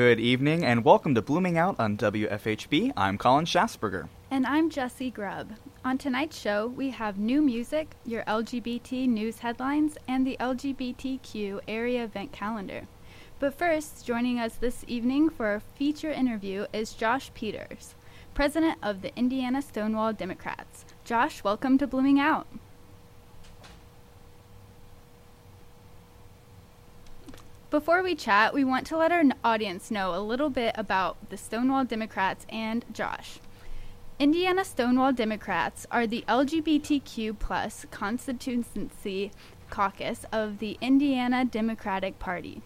Good evening and welcome to Blooming Out on WFHB. I'm Colin Shassberger. And I'm Jessie Grubb. On tonight's show, we have new music, your LGBT news headlines, and the LGBTQ area event calendar. But first, joining us this evening for a feature interview is Josh Peters, president of the Indiana Stonewall Democrats. Josh, welcome to Blooming Out. Before we chat, we want to let our audience know a little bit about the Stonewall Democrats and Josh. Indiana Stonewall Democrats are the LGBTQ plus constituency caucus of the Indiana Democratic Party.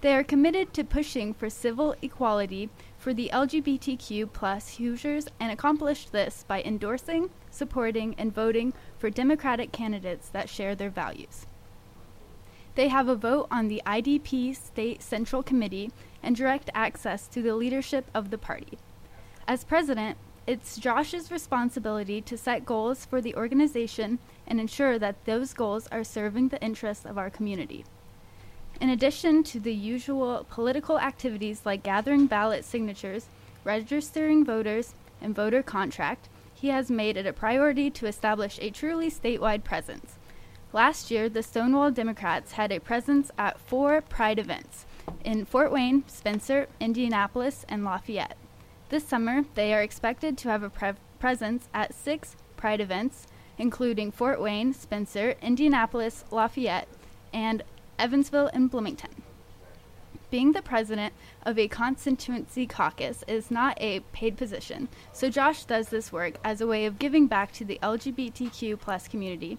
They are committed to pushing for civil equality for the LGBTQ plus Hoosiers and accomplish this by endorsing, supporting, and voting for Democratic candidates that share their values. They have a vote on the IDP State Central Committee and direct access to the leadership of the party. As president, it's Josh's responsibility to set goals for the organization and ensure that those goals are serving the interests of our community. In addition to the usual political activities like gathering ballot signatures, registering voters, and voter contract, he has made it a priority to establish a truly statewide presence. Last year, the Stonewall Democrats had a presence at four Pride events in Fort Wayne, Spencer, Indianapolis, and Lafayette. This summer, they are expected to have a pre- presence at six Pride events, including Fort Wayne, Spencer, Indianapolis, Lafayette, and Evansville and Bloomington. Being the president of a constituency caucus is not a paid position, so Josh does this work as a way of giving back to the LGBTQ plus community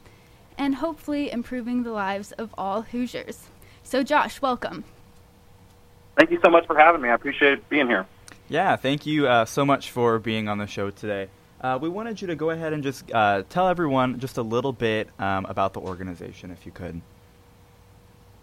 and hopefully improving the lives of all Hoosiers. So, Josh, welcome. Thank you so much for having me. I appreciate being here. Yeah, thank you uh, so much for being on the show today. Uh, we wanted you to go ahead and just uh, tell everyone just a little bit um, about the organization, if you could.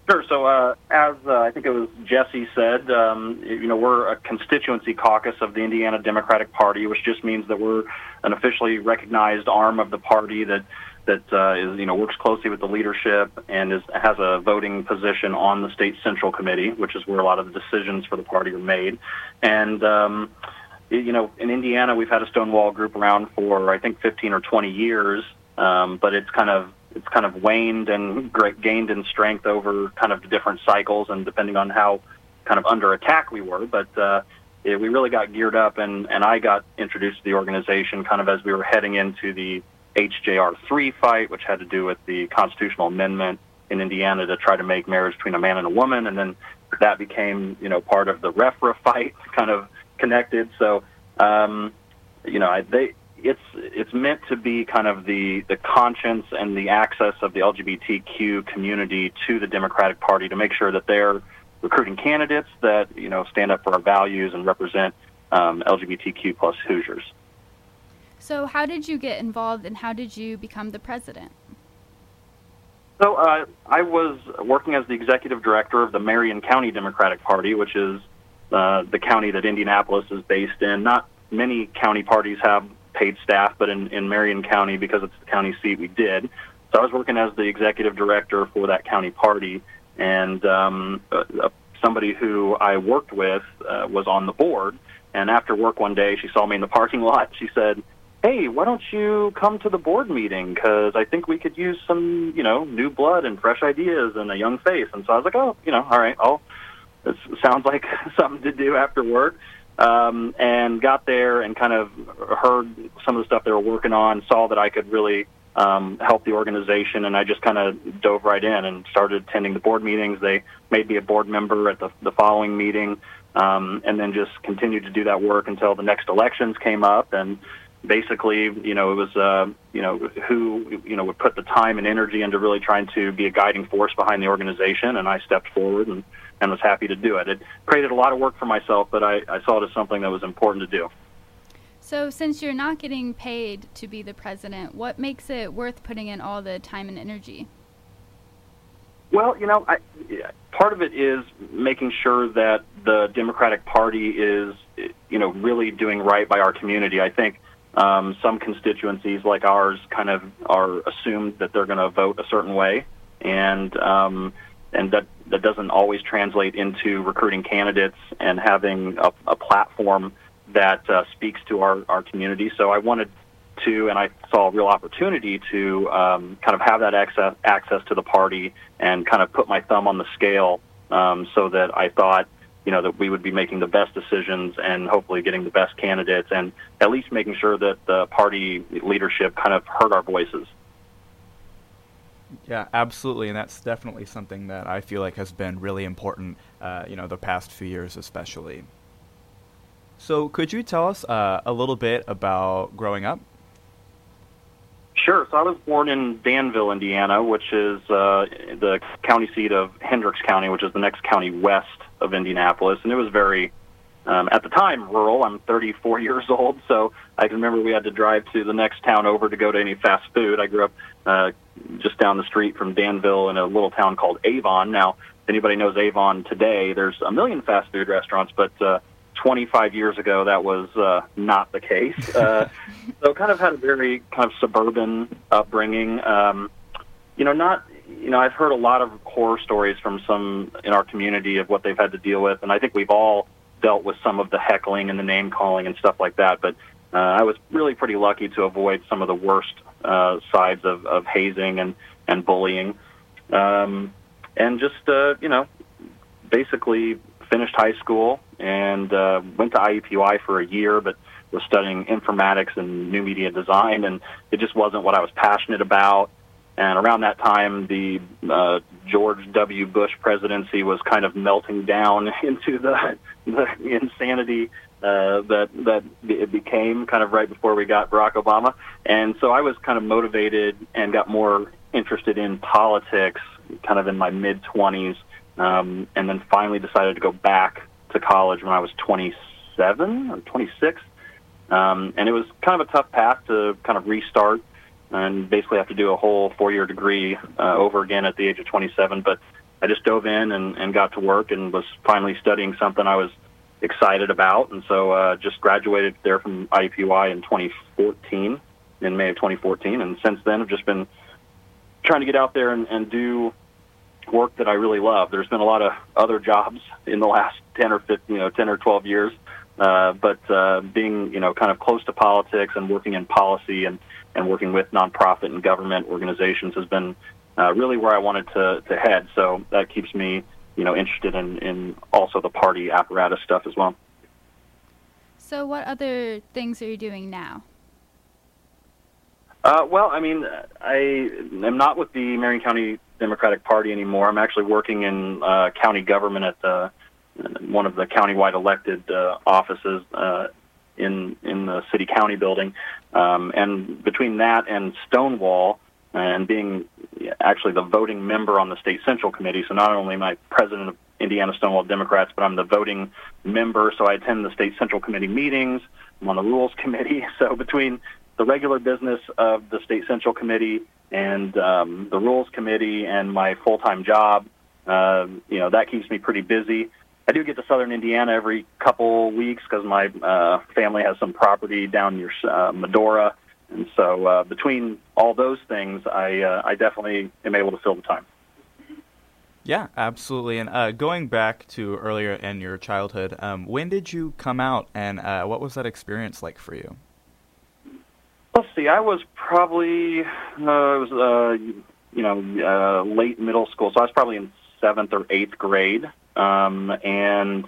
Sure. So, uh, as uh, I think it was Jessie said, um, you know, we're a constituency caucus of the Indiana Democratic Party, which just means that we're an officially recognized arm of the party that that uh, is you know works closely with the leadership and is has a voting position on the state central committee, which is where a lot of the decisions for the party are made. And um, you know, in Indiana, we've had a Stonewall group around for I think 15 or 20 years, um, but it's kind of it's kind of waned and gained in strength over kind of different cycles and depending on how kind of under attack we were. But uh, it, we really got geared up, and and I got introduced to the organization kind of as we were heading into the HJR3 fight, which had to do with the constitutional amendment in Indiana to try to make marriage between a man and a woman, and then that became, you know, part of the RFRA fight, kind of connected. So, um, you know, I, they it's it's meant to be kind of the the conscience and the access of the LGBTQ community to the Democratic Party to make sure that they're recruiting candidates that you know stand up for our values and represent um, LGBTQ plus Hoosiers. So, how did you get involved and how did you become the president? So, uh, I was working as the executive director of the Marion County Democratic Party, which is uh, the county that Indianapolis is based in. Not many county parties have paid staff, but in, in Marion County, because it's the county seat, we did. So, I was working as the executive director for that county party, and um, uh, somebody who I worked with uh, was on the board. And after work one day, she saw me in the parking lot. She said, hey, why don't you come to the board meeting? Because I think we could use some, you know, new blood and fresh ideas and a young face. And so I was like, oh, you know, all right, I'll. Sounds like something to do after work. Um, and got there and kind of heard some of the stuff they were working on, saw that I could really um, help the organization, and I just kind of dove right in and started attending the board meetings. They made me a board member at the, the following meeting, um, and then just continued to do that work until the next elections came up. And basically, you know, it was, uh, you know, who, you know, would put the time and energy into really trying to be a guiding force behind the organization. And I stepped forward and, and was happy to do it. It created a lot of work for myself, but I, I saw it as something that was important to do. So, since you're not getting paid to be the president, what makes it worth putting in all the time and energy? Well, you know, I, part of it is making sure that the Democratic Party is, you know, really doing right by our community. I think um, some constituencies like ours kind of are assumed that they're going to vote a certain way, and um, and that that doesn't always translate into recruiting candidates and having a, a platform that uh, speaks to our our community. So I wanted to, and I saw a real opportunity to um, kind of have that access access to the party and kind of put my thumb on the scale, um, so that I thought, you know, that we would be making the best decisions and hopefully getting the best candidates, and at least making sure that the party leadership kind of heard our voices. Yeah, absolutely, and that's definitely something that I feel like has been really important, uh, you know, the past few years especially. So, could you tell us uh, a little bit about growing up? Sure. So I was born in Danville, Indiana, which is uh, the county seat of Hendricks County, which is the next county west of Indianapolis, and it was very, um, at the time, rural. I'm 34 years old, so I can remember we had to drive to the next town over to go to any fast food. I grew up uh, just down the street from Danville in a little town called Avon. Now, if anybody knows Avon today, there's a million fast food restaurants, but uh, 25 years ago, that was uh, not the case. Uh, so, kind of had a very kind of suburban upbringing. Um, you know, not you know, I've heard a lot of horror stories from some in our community of what they've had to deal with, and I think we've all dealt with some of the heckling and the name calling and stuff like that. But uh, I was really pretty lucky to avoid some of the worst uh, sides of, of hazing and and bullying, um, and just uh, you know, basically finished high school and uh, went to IUPUI for a year, but was studying informatics and new media design, and it just wasn't what I was passionate about. And around that time, the uh, George W. Bush presidency was kind of melting down into the, the insanity uh, that that it became kind of right before we got Barack Obama. And so I was kind of motivated and got more interested in politics, kind of in my mid twenties, um, and then finally decided to go back to college when I was 27 or 26. Um, and it was kind of a tough path to kind of restart and basically have to do a whole four-year degree uh, over again at the age of 27. But I just dove in and, and got to work and was finally studying something I was excited about, and so uh, just graduated there from IUPUI in 2014, in May of 2014, and since then I've just been trying to get out there and, and do work that I really love. There's been a lot of other jobs in the last 10 or 15, you know, 10 or 12 years, uh, but uh, being you know kind of close to politics and working in policy and and working with nonprofit and government organizations has been uh, really where I wanted to to head. So that keeps me you know interested in in also the party apparatus stuff as well. So what other things are you doing now? Uh, well, I mean, I am not with the Marion County Democratic Party anymore. I'm actually working in uh, county government at the one of the countywide elected uh, offices uh, in in the city county building. Um, and between that and Stonewall, and being actually the voting member on the state central committee, so not only am I president of Indiana Stonewall Democrats, but I'm the voting member. So I attend the state central committee meetings. I'm on the rules committee. So between the regular business of the state central committee and um, the rules committee and my full time job, uh, you know, that keeps me pretty busy. I do get to Southern Indiana every couple weeks because my uh, family has some property down near uh, Medora, and so uh, between all those things, I uh, I definitely am able to fill the time. Yeah, absolutely. And uh, going back to earlier in your childhood, um, when did you come out, and uh, what was that experience like for you? Let's see. I was probably uh, I was uh, you know uh, late middle school, so I was probably in seventh or eighth grade, um, and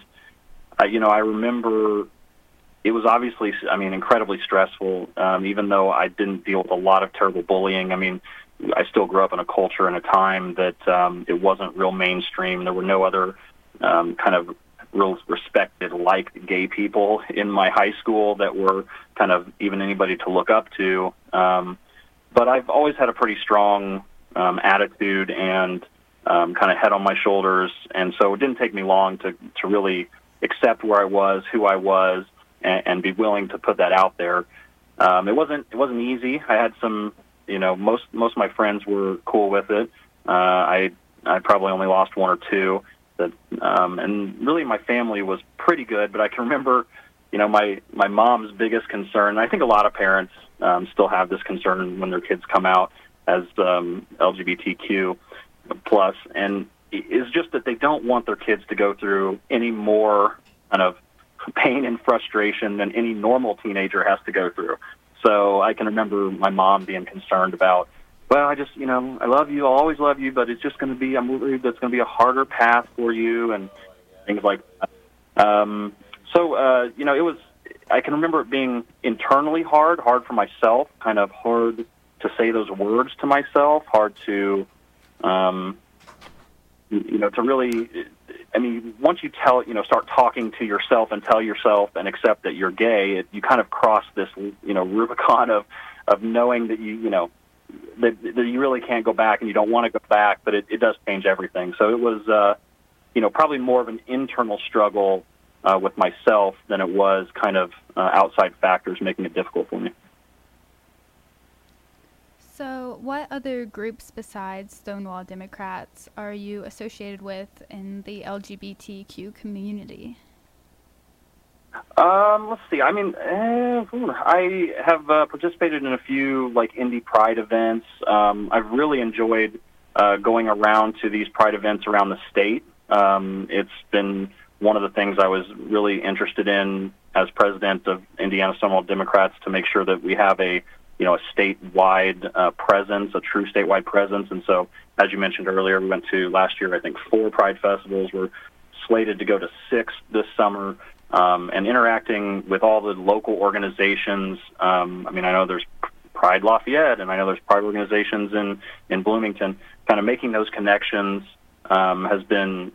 uh, you know I remember it was obviously I mean incredibly stressful. Um, even though I didn't deal with a lot of terrible bullying, I mean I still grew up in a culture and a time that um, it wasn't real mainstream. There were no other um, kind of real respected like gay people in my high school that were kind of even anybody to look up to. Um, but I've always had a pretty strong um, attitude and um, kind of head on my shoulders, and so it didn't take me long to to really accept where I was, who I was, and, and be willing to put that out there. Um, it wasn't it wasn't easy. I had some, you know, most most of my friends were cool with it. Uh, I I probably only lost one or two. That um, and really my family was pretty good. But I can remember, you know, my my mom's biggest concern. And I think a lot of parents um, still have this concern when their kids come out as um, LGBTQ plus, and is just that they don't want their kids to go through any more kind of pain and frustration than any normal teenager has to go through. So I can remember my mom being concerned about, well, I just, you know, I love you, I'll always love you, but it's just going to be, I'm that's going to be a harder path for you and things like that. Um, so, uh, you know, it was, I can remember it being internally hard, hard for myself, kind of hard to say those words to myself, hard to, um, you know, to really, I mean, once you tell, you know, start talking to yourself and tell yourself and accept that you're gay, it, you kind of cross this, you know, Rubicon of, of knowing that you, you know, that, that you really can't go back and you don't want to go back, but it, it does change everything. So it was, uh, you know, probably more of an internal struggle uh, with myself than it was kind of uh, outside factors making it difficult for me. So, what other groups besides Stonewall Democrats are you associated with in the LGBTQ community? Um, let's see. I mean, eh, I have uh, participated in a few like indie pride events. Um, I've really enjoyed uh, going around to these pride events around the state. Um, it's been one of the things I was really interested in as president of Indiana Stonewall Democrats to make sure that we have a you know, a statewide uh, presence, a true statewide presence. And so, as you mentioned earlier, we went to last year, I think, four Pride festivals. We're slated to go to six this summer. Um, and interacting with all the local organizations. Um, I mean, I know there's Pride Lafayette, and I know there's Pride organizations in in Bloomington. Kind of making those connections um, has been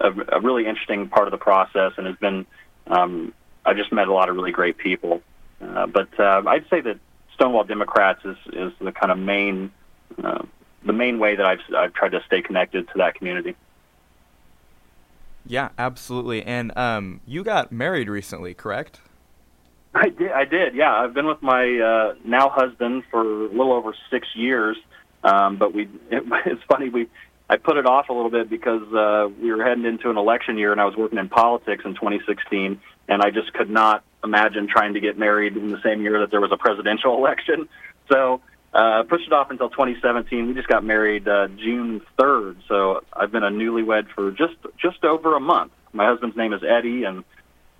a, a really interesting part of the process, and has been. Um, I've just met a lot of really great people. Uh, but uh, I'd say that Stonewall Democrats is is the kind of main uh, the main way that I've I've tried to stay connected to that community. Yeah, absolutely. And um, you got married recently, correct? I did. I did. Yeah, I've been with my uh, now husband for a little over six years. Um, but we, it, it's funny. We, I put it off a little bit because uh, we were heading into an election year, and I was working in politics in 2016, and I just could not imagine trying to get married in the same year that there was a presidential election. So uh, pushed it off until 2017. We just got married uh, June 3rd, so I've been a newlywed for just just over a month. My husband's name is Eddie, and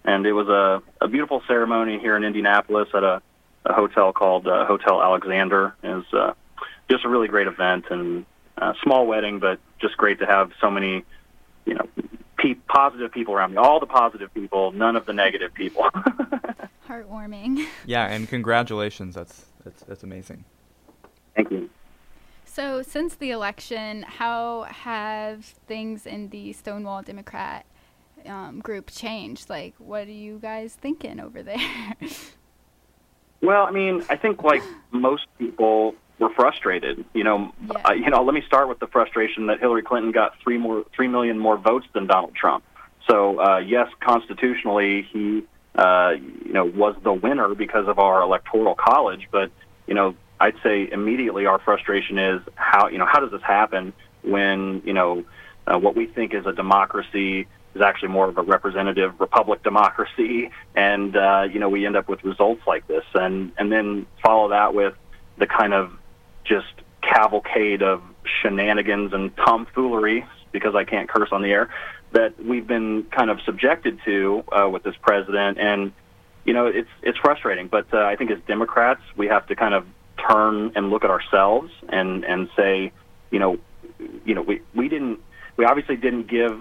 and it was a, a beautiful ceremony here in Indianapolis at a, a hotel called uh, Hotel Alexander. It was uh, just a really great event and a small wedding, but just great to have so many, you know, pe- positive people around me. All the positive people, none of the negative people. Heartwarming. Yeah, and congratulations. That's that's that's amazing. So, since the election, how have things in the Stonewall Democrat um, group changed? Like, what are you guys thinking over there? well, I mean, I think like most people, we're frustrated. You know, Yeah. uh, you know. Let me start with the frustration that Hillary Clinton got three more, three million more votes than Donald Trump. So uh, yes, constitutionally, he uh, you know was the winner because of our electoral college. But you know, I'd say immediately our frustration is how you know how does this happen when you know uh, what we think is a democracy is actually more of a representative republic democracy, and uh, you know we end up with results like this, and and then follow that with the kind of just cavalcade of shenanigans and tomfoolery because I can't curse on the air that we've been kind of subjected to uh, with this president, and you know it's it's frustrating. But uh, I think as Democrats, we have to kind of turn and look at ourselves and and say, you know, you know we we didn't we obviously didn't give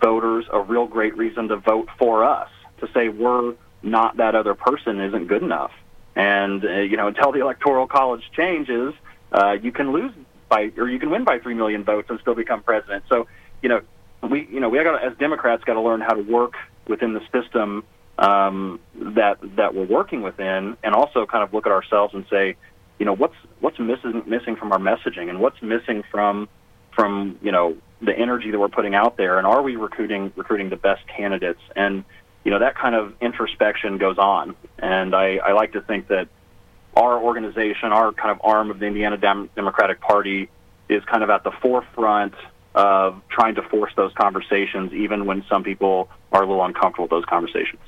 voters a real great reason to vote for us to say we're not that other person isn't good enough. And uh, you know, until the electoral college changes, uh, you can lose by or you can win by three million votes and still become president. So, you know, we you know we got as Democrats got to learn how to work within the system um, that that we're working within, and also kind of look at ourselves and say, you know, what's what's missing missing from our messaging, and what's missing from from you know the energy that we're putting out there, and are we recruiting recruiting the best candidates? And you know, that kind of introspection goes on. And I, I like to think that our organization, our kind of arm of the Indiana Dem- Democratic Party, is kind of at the forefront of trying to force those conversations, even when some people are a little uncomfortable with those conversations.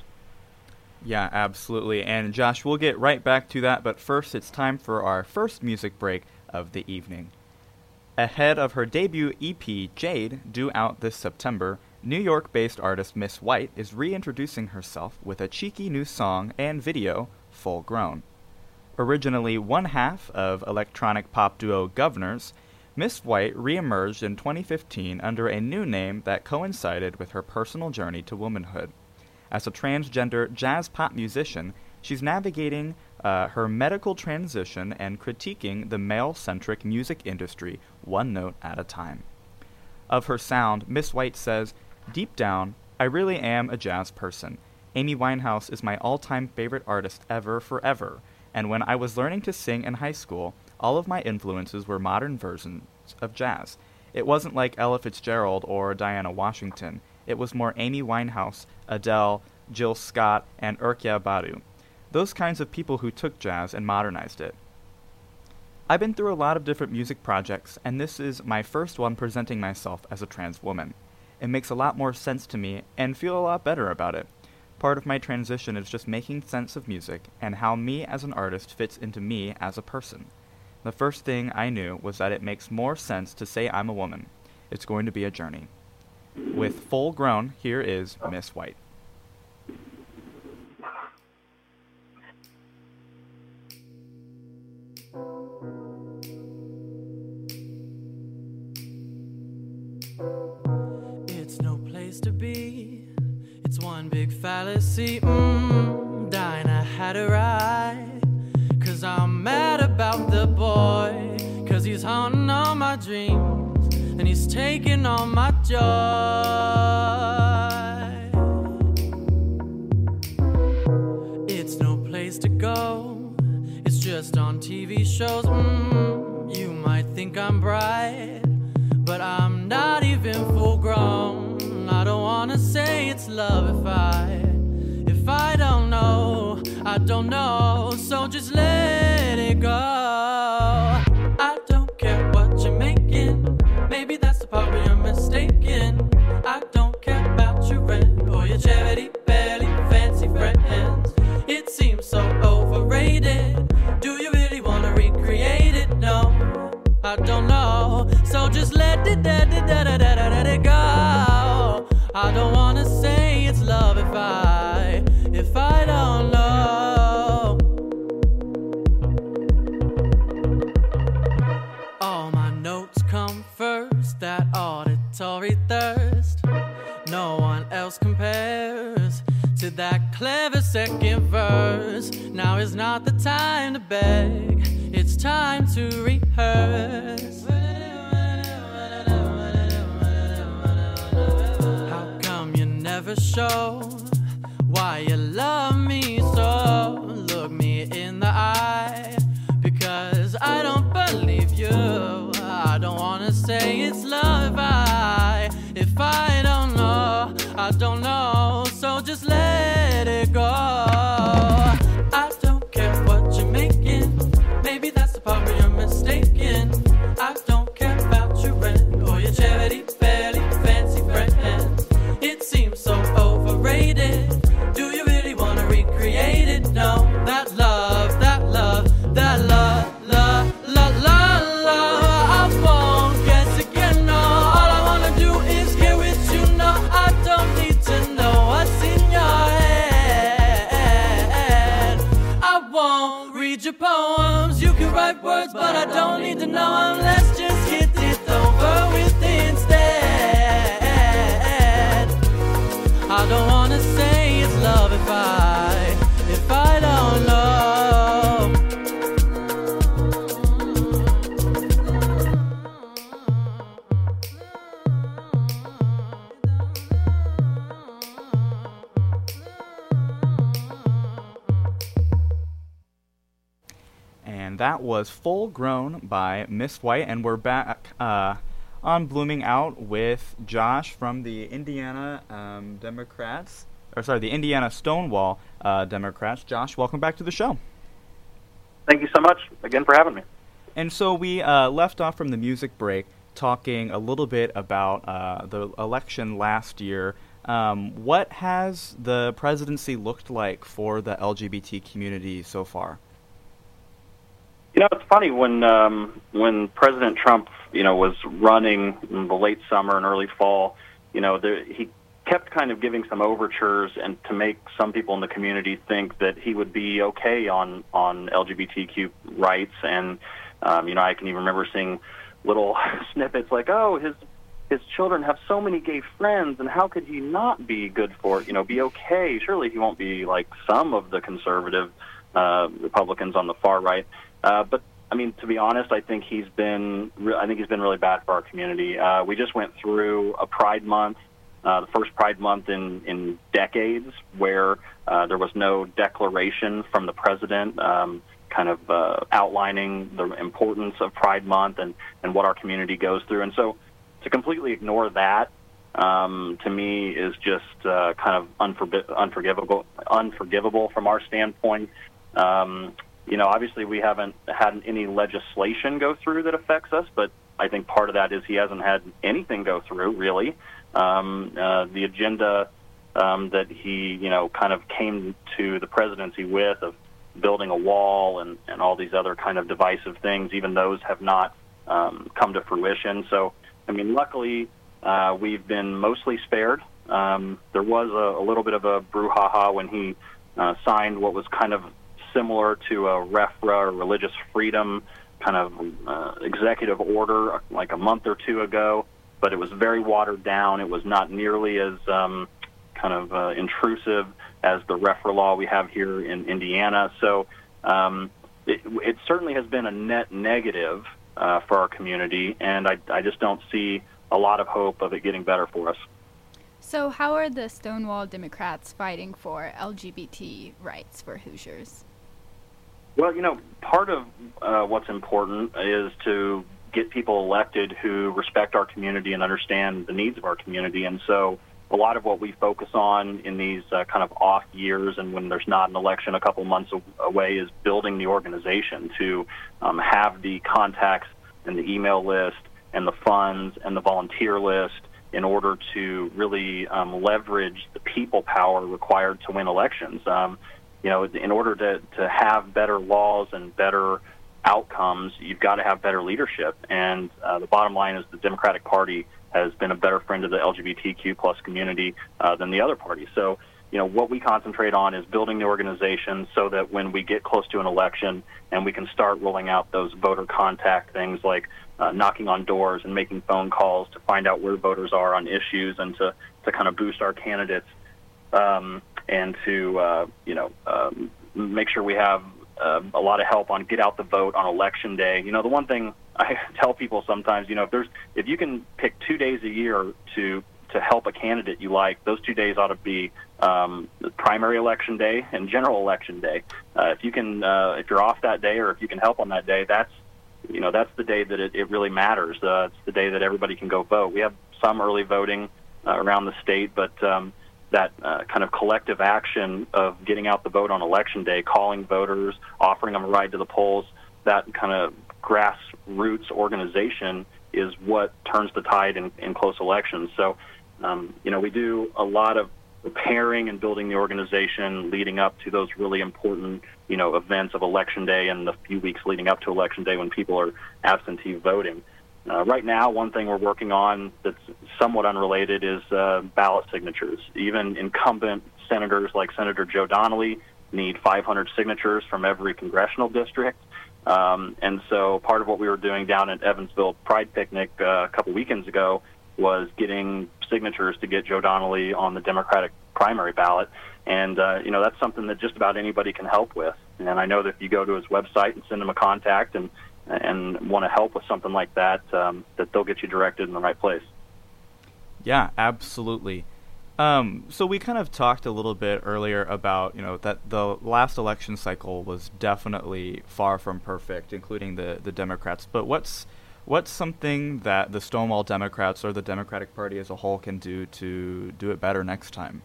Yeah, absolutely. And Josh, we'll get right back to that, but first it's time for our first music break of the evening. Ahead of her debut EP, Jade, due out this September, New York based artist Miss White is reintroducing herself with a cheeky new song and video, Full Grown. Originally one half of electronic pop duo Governors, Miss White reemerged in 2015 under a new name that coincided with her personal journey to womanhood. As a transgender jazz pop musician, she's navigating uh, her medical transition and critiquing the male centric music industry one note at a time. Of her sound, Miss White says, Deep down, I really am a jazz person. Amy Winehouse is my all time favorite artist ever, forever, and when I was learning to sing in high school, all of my influences were modern versions of jazz. It wasn't like Ella Fitzgerald or Dinah Washington. It was more Amy Winehouse, Adele, Jill Scott, and Erykah Badu. Those kinds of people who took jazz and modernized it. I've been through a lot of different music projects, and this is my first one presenting myself as a trans woman. It makes a lot more sense to me and feel a lot better about it. Part of my transition is just making sense of music and how me as an artist fits into me as a person. The first thing I knew was that it makes more sense to say I'm a woman. It's going to be a journey. With full grown, here is Miss White. It's no place to be. It's one big fallacy. Mm, Dinah had a right. Cause I'm mad about the boy. Cause he's haunting all my dreams. Taking all my joy. It's no place to go. It's just on TV shows. Mm, you might think I'm bright. But I'm not even full grown. I don't wanna say it's love if I if I don't know, I don't know. So just let it go. Rent or your charity belly fancy friends. It seems so overrated. Do you really wanna recreate it? No. I don't know. So just let it, da, da, da, da, let it go. I don't time to beg, it's time to rehearse. How come you never show why you love me Full Grown by Miss White. And we're back uh, on Blooming Out with Josh from the Indiana um, Democrats. or sorry, the Indiana Stonewall uh, Democrats. Josh, welcome back to the show. Thank you so much again for having me. And so we uh, left off from the music break talking a little bit about uh, the election last year. Um, what has the presidency looked like for the LGBT community so far? You know, it's funny when um, when President Trump, you know, was running in the late summer and early fall. You know, there, he kept kind of giving some overtures and to make some people in the community think that he would be okay on on LGBTQ rights. And um, you know, I can even remember seeing little snippets like, "Oh, his his children have so many gay friends, and how could he not be good for? You know, be okay? Surely he won't be like some of the conservative uh, Republicans on the far right." Uh, but I mean, to be honest, I think he's been re- I think he's been really bad for our community. Uh, we just went through a Pride Month, uh, the first Pride Month in in decades, where uh, there was no declaration from the president. Um, kind of uh, outlining the importance of Pride Month and, and what our community goes through. And so to completely ignore that, um, to me, is just uh, kind of unforbi- unforgivable, unforgivable from our standpoint. Um, you know, obviously we haven't had any legislation go through that affects us, but I think part of that is he hasn't had anything go through really. Um, uh, the agenda um, that he, you know, kind of came to the presidency with of building a wall and, and all these other kind of divisive things, even those have not um, come to fruition. So, I mean, luckily uh, we've been mostly spared. Um, there was a, a little bit of a brouhaha when he uh, signed what was kind of similar to a RFRA or religious freedom kind of uh, executive order like a month or two ago, but it was very watered down. It was not nearly as um, kind of uh, intrusive as the RFRA law we have here in Indiana. So um, it, it certainly has been a net negative uh, for our community, and I, I just don't see a lot of hope of it getting better for us. So, how are the Stonewall Democrats fighting for LGBT rights for Hoosiers? Well, you know, part of uh, what's important is to get people elected who respect our community and understand the needs of our community. And so, a lot of what we focus on in these uh, kind of off years and when there's not an election a couple months away is building the organization to um, have the contacts and the email list and the funds and the volunteer list in order to really um, leverage the people power required to win elections. Um, you know, in order to, to have better laws and better outcomes, you've got to have better leadership. And uh, the bottom line is the Democratic Party has been a better friend of the LGBTQ plus community uh, than the other party. So, you know, what we concentrate on is building the organization so that when we get close to an election and we can start rolling out those voter contact things like uh, knocking on doors and making phone calls to find out where voters are on issues and to, to kind of boost our candidates um, and to, uh, you know, um, make sure we have uh, a lot of help on get out the vote on election day. You know, the one thing I tell people sometimes, you know, if there's if you can pick two days a year to to help a candidate you like, those two days ought to be um, primary election day and general election day. Uh, if you can, uh, if you're off that day, or if you can help on that day, that's you know that's the day that it, it really matters. Uh, it's the day that everybody can go vote. We have some early voting uh, around the state, but um, that uh, kind of collective action of getting out the vote on election day, calling voters, offering them a ride to the polls, that kind of grassroots organization is what turns the tide in, in close elections. So, um, you know, we do a lot of preparing and building the organization leading up to those really important, you know, events of election day and the few weeks leading up to election day when people are absentee voting. Uh, right now, one thing we're working on that's somewhat unrelated is uh, ballot signatures. Even incumbent senators like Senator Joe Donnelly need 500 signatures from every congressional district. Um, and so part of what we were doing down at Evansville Pride Picnic uh, a couple weekends ago was getting signatures to get Joe Donnelly on the Democratic primary ballot. And, uh, you know, that's something that just about anybody can help with. And I know that if you go to his website and send him a contact and, and want to help with something like that, um, that they'll get you directed in the right place. Yeah, absolutely. Um, so we kind of talked a little bit earlier about you know that the last election cycle was definitely far from perfect, including the the Democrats. But what's what's something that the Stonewall Democrats or the Democratic Party as a whole can do to do it better next time?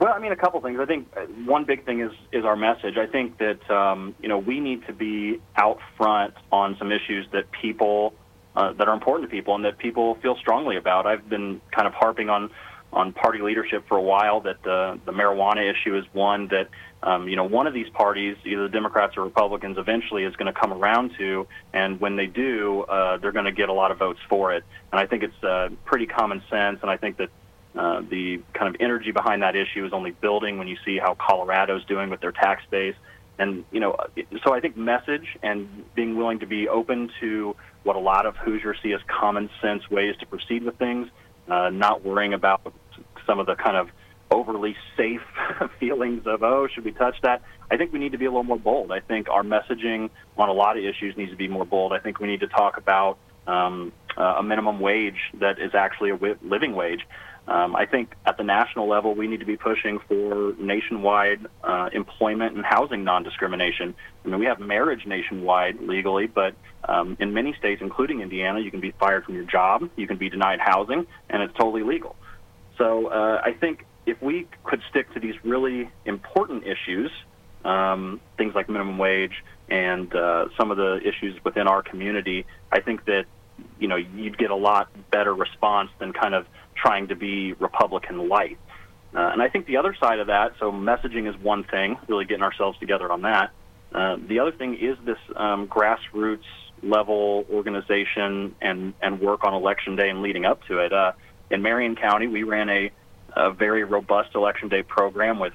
I mean, a couple things. I think uh, one big thing is is our message. I think that um, you know we need to be out front on some issues that people uh, that are important to people and that people feel strongly about. I've been kind of harping on on party leadership for a while that the the marijuana issue is one that um, you know one of these parties, either the Democrats or Republicans, eventually is going to come around to, and when they do, uh, they're going to get a lot of votes for it. And I think it's uh, pretty common sense, and I think that. Uh, the kind of energy behind that issue is only building when you see how Colorado's doing with their tax base. And, you know, so I think message and being willing to be open to what a lot of Hoosiers see as common sense ways to proceed with things, uh, not worrying about some of the kind of overly safe feelings of, oh, should we touch that? I think we need to be a little more bold. I think our messaging on a lot of issues needs to be more bold. I think we need to talk about um, uh, a minimum wage that is actually a living wage. Um, I think at the national level, we need to be pushing for nationwide uh, employment and housing non-discrimination. I mean, we have marriage nationwide legally, but um, in many states, including Indiana, you can be fired from your job, you can be denied housing, and it's totally legal. So uh, I think if we could stick to these really important issues, um, things like minimum wage and uh, some of the issues within our community, I think that you know you'd get a lot better response than kind of trying to be Republican light. Uh, and I think the other side of that, so messaging is one thing, really getting ourselves together on that. Uh, the other thing is this um, grassroots level organization and, and work on election day and leading up to it. Uh, in Marion County, we ran a, a very robust election day program with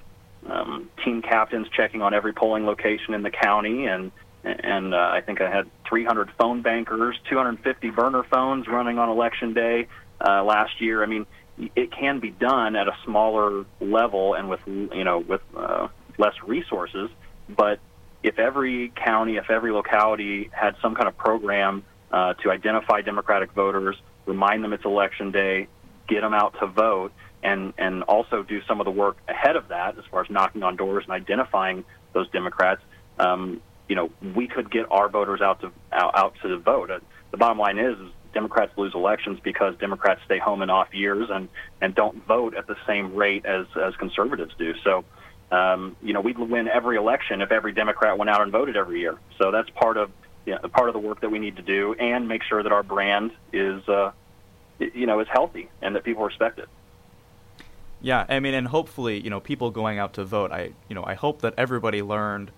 um, team captains checking on every polling location in the county and and uh, I think I had 300 phone bankers, 250 burner phones running on election day, uh, last year. I mean, it can be done at a smaller level and with you know with uh, less resources. But if every county, if every locality had some kind of program uh, to identify Democratic voters, remind them it's election day, get them out to vote, and and also do some of the work ahead of that, as far as knocking on doors and identifying those Democrats. Um, you know, we could get our voters out to out, out to vote. Uh, the bottom line is, is Democrats lose elections because Democrats stay home in off years and and don't vote at the same rate as as conservatives do. So, um, you know, we'd win every election if every Democrat went out and voted every year. So that's part of you know, part of the work that we need to do, and make sure that our brand is uh, you know is healthy and that people respect it. Yeah, I mean, and hopefully, you know, people going out to vote. I, you know, I hope that everybody learned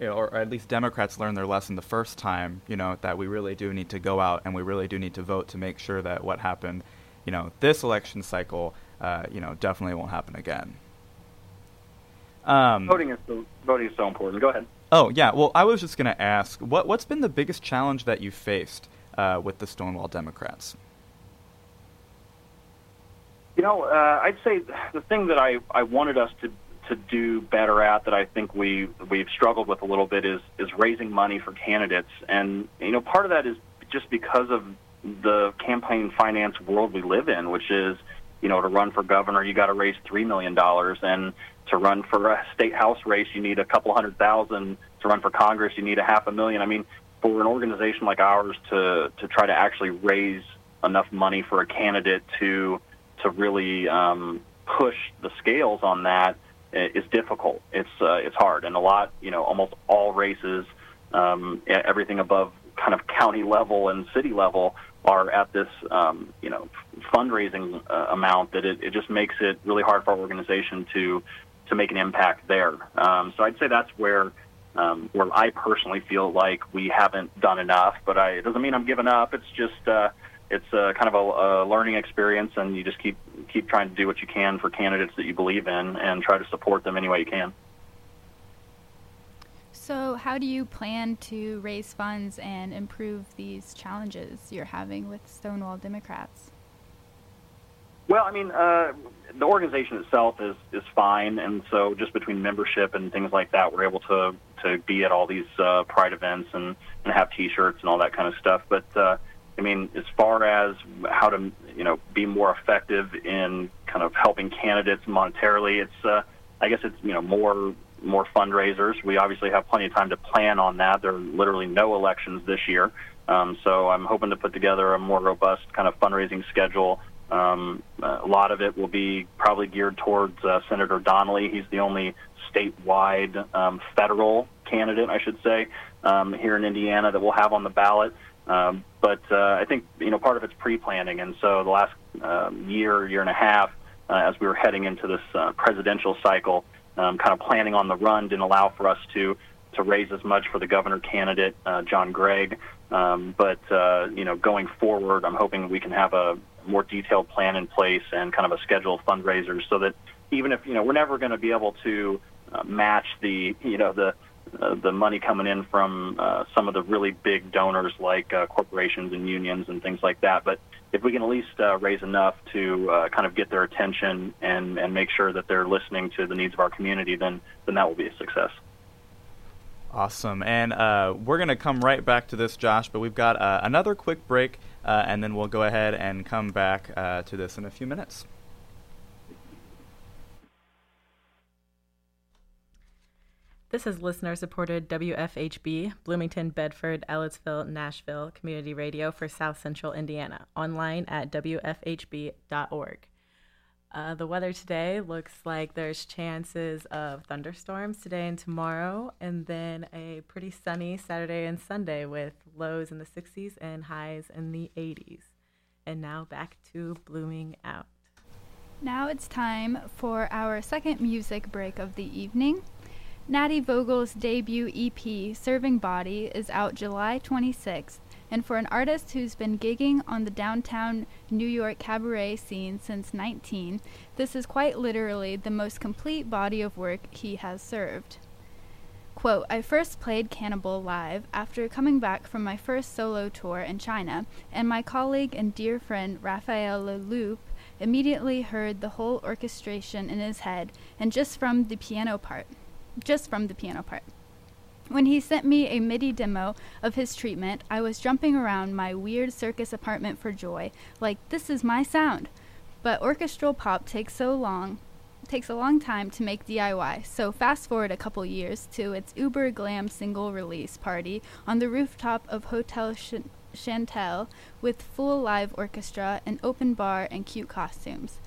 you know, or at least Democrats learned their lesson the first time, you know, that we really do need to go out and we really do need to vote to make sure that what happened, you know, this election cycle, uh, you know, definitely won't happen again. Um, voting is so, voting is so important. Go ahead. Oh yeah, well, I was just going to ask, what what's been the biggest challenge that you faced uh, with the Stonewall Democrats? You know, uh, I'd say the thing that I, I wanted us to to do better at that I think we we've struggled with a little bit is is raising money for candidates, and you know part of that is just because of the campaign finance world we live in, which is you know to run for governor you got to raise three million dollars, and to run for a state house race you need a couple hundred thousand. To run for Congress you need a half a million. I mean, for an organization like ours to to try to actually raise enough money for a candidate to to really um, push the scales on that is difficult. It's uh, it's hard, and a lot, you know, almost all races, um, everything above kind of county level and city level are at this, um, you know, fundraising uh, amount that it, it just makes it really hard for our organization to to make an impact there. Um, so I'd say that's where um, where I personally feel like we haven't done enough. But I, it doesn't mean I'm giving up. It's just uh, it's a, kind of a, a learning experience, and you just keep keep trying to do what you can for candidates that you believe in, and try to support them any way you can. So, how do you plan to raise funds and improve these challenges you're having with Stonewall Democrats? Well, I mean, uh, the organization itself is is fine, and so just between membership and things like that, we're able to to be at all these uh, pride events and and have T-shirts and all that kind of stuff. But uh, I mean, as far as how to, you know, be more effective in kind of helping candidates monetarily, it's, uh, I guess it's, you know, more more fundraisers. We obviously have plenty of time to plan on that. There are literally no elections this year, um, so I'm hoping to put together a more robust kind of fundraising schedule Um, a lot of it will be probably geared towards uh, Senator Donnelly. He's the only statewide um, federal candidate, I should say, um, here in Indiana that we'll have on the ballot. Um, but uh, I think you know part of it's pre-planning, and so the last um, year, year and a half, uh, as we were heading into this uh, presidential cycle, um, kind of planning on the run didn't allow for us to to raise as much for the governor candidate, uh, John Gregg. Um, but uh, you know, going forward, I'm hoping we can have a more detailed plan in place and kind of a schedule of fundraisers, so that even if you know we're never going to be able to uh, match the you know the uh, the money coming in from uh, some of the really big donors like uh, corporations and unions and things like that. But if we can at least uh, raise enough to uh, kind of get their attention and, and make sure that they're listening to the needs of our community, then then that will be a success. Awesome. And uh, we're going to come right back to this, Josh, but we've got uh, another quick break, uh, and then we'll go ahead and come back uh, to this in a few minutes. This is listener supported WFHB, Bloomington, Bedford, Ellettsville, Nashville Community Radio for South Central Indiana, online at WFHB.org. Uh, the weather today looks like there's chances of thunderstorms today and tomorrow, and then a pretty sunny Saturday and Sunday with lows in the 60s and highs in the 80s. And now back to blooming out. Now it's time for our second music break of the evening. Natti Vogel's debut EP, Serving Body, is out July 26th, and for an artist who's been gigging on the downtown New York cabaret scene since 19, this is quite literally the most complete body of work he has served. Quote, I first played Cannibal live after coming back from my first solo tour in China, and my colleague and dear friend Raphael Leloup immediately heard the whole orchestration in his head, and just from the piano part just from the piano part. When he sent me a MIDI demo of his treatment, I was jumping around my weird circus apartment for joy, like this is my sound. But orchestral pop takes so long, takes a long time to make DIY. So fast forward a couple years to its uber glam single release party on the rooftop of Hotel Ch- Chantel with full live orchestra, an open bar, and cute costumes.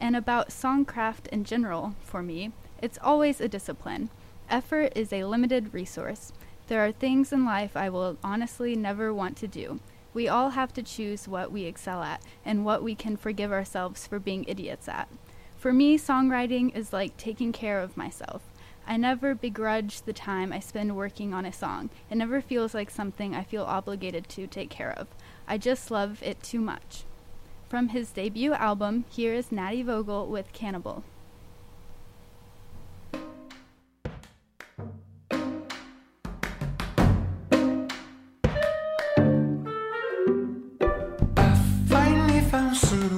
And about songcraft in general, for me, it's always a discipline. Effort is a limited resource. There are things in life I will honestly never want to do. We all have to choose what we excel at and what we can forgive ourselves for being idiots at. For me, songwriting is like taking care of myself. I never begrudge the time I spend working on a song. It never feels like something I feel obligated to take care of. I just love it too much. From his debut album, here is Natti Vogel with Cannibal.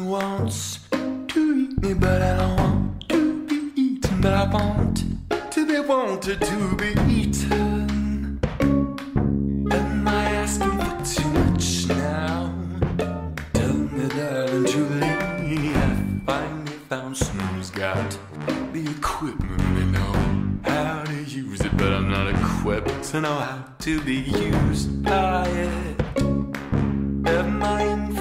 Wants to eat me, but I don't want to be eaten, but I want to be wanted to be eaten. Am I asking for too much now? Tell me, darling, truly, I finally found someone who's got the equipment they know how to use it, but I'm not equipped to know how to be used by it. Am I in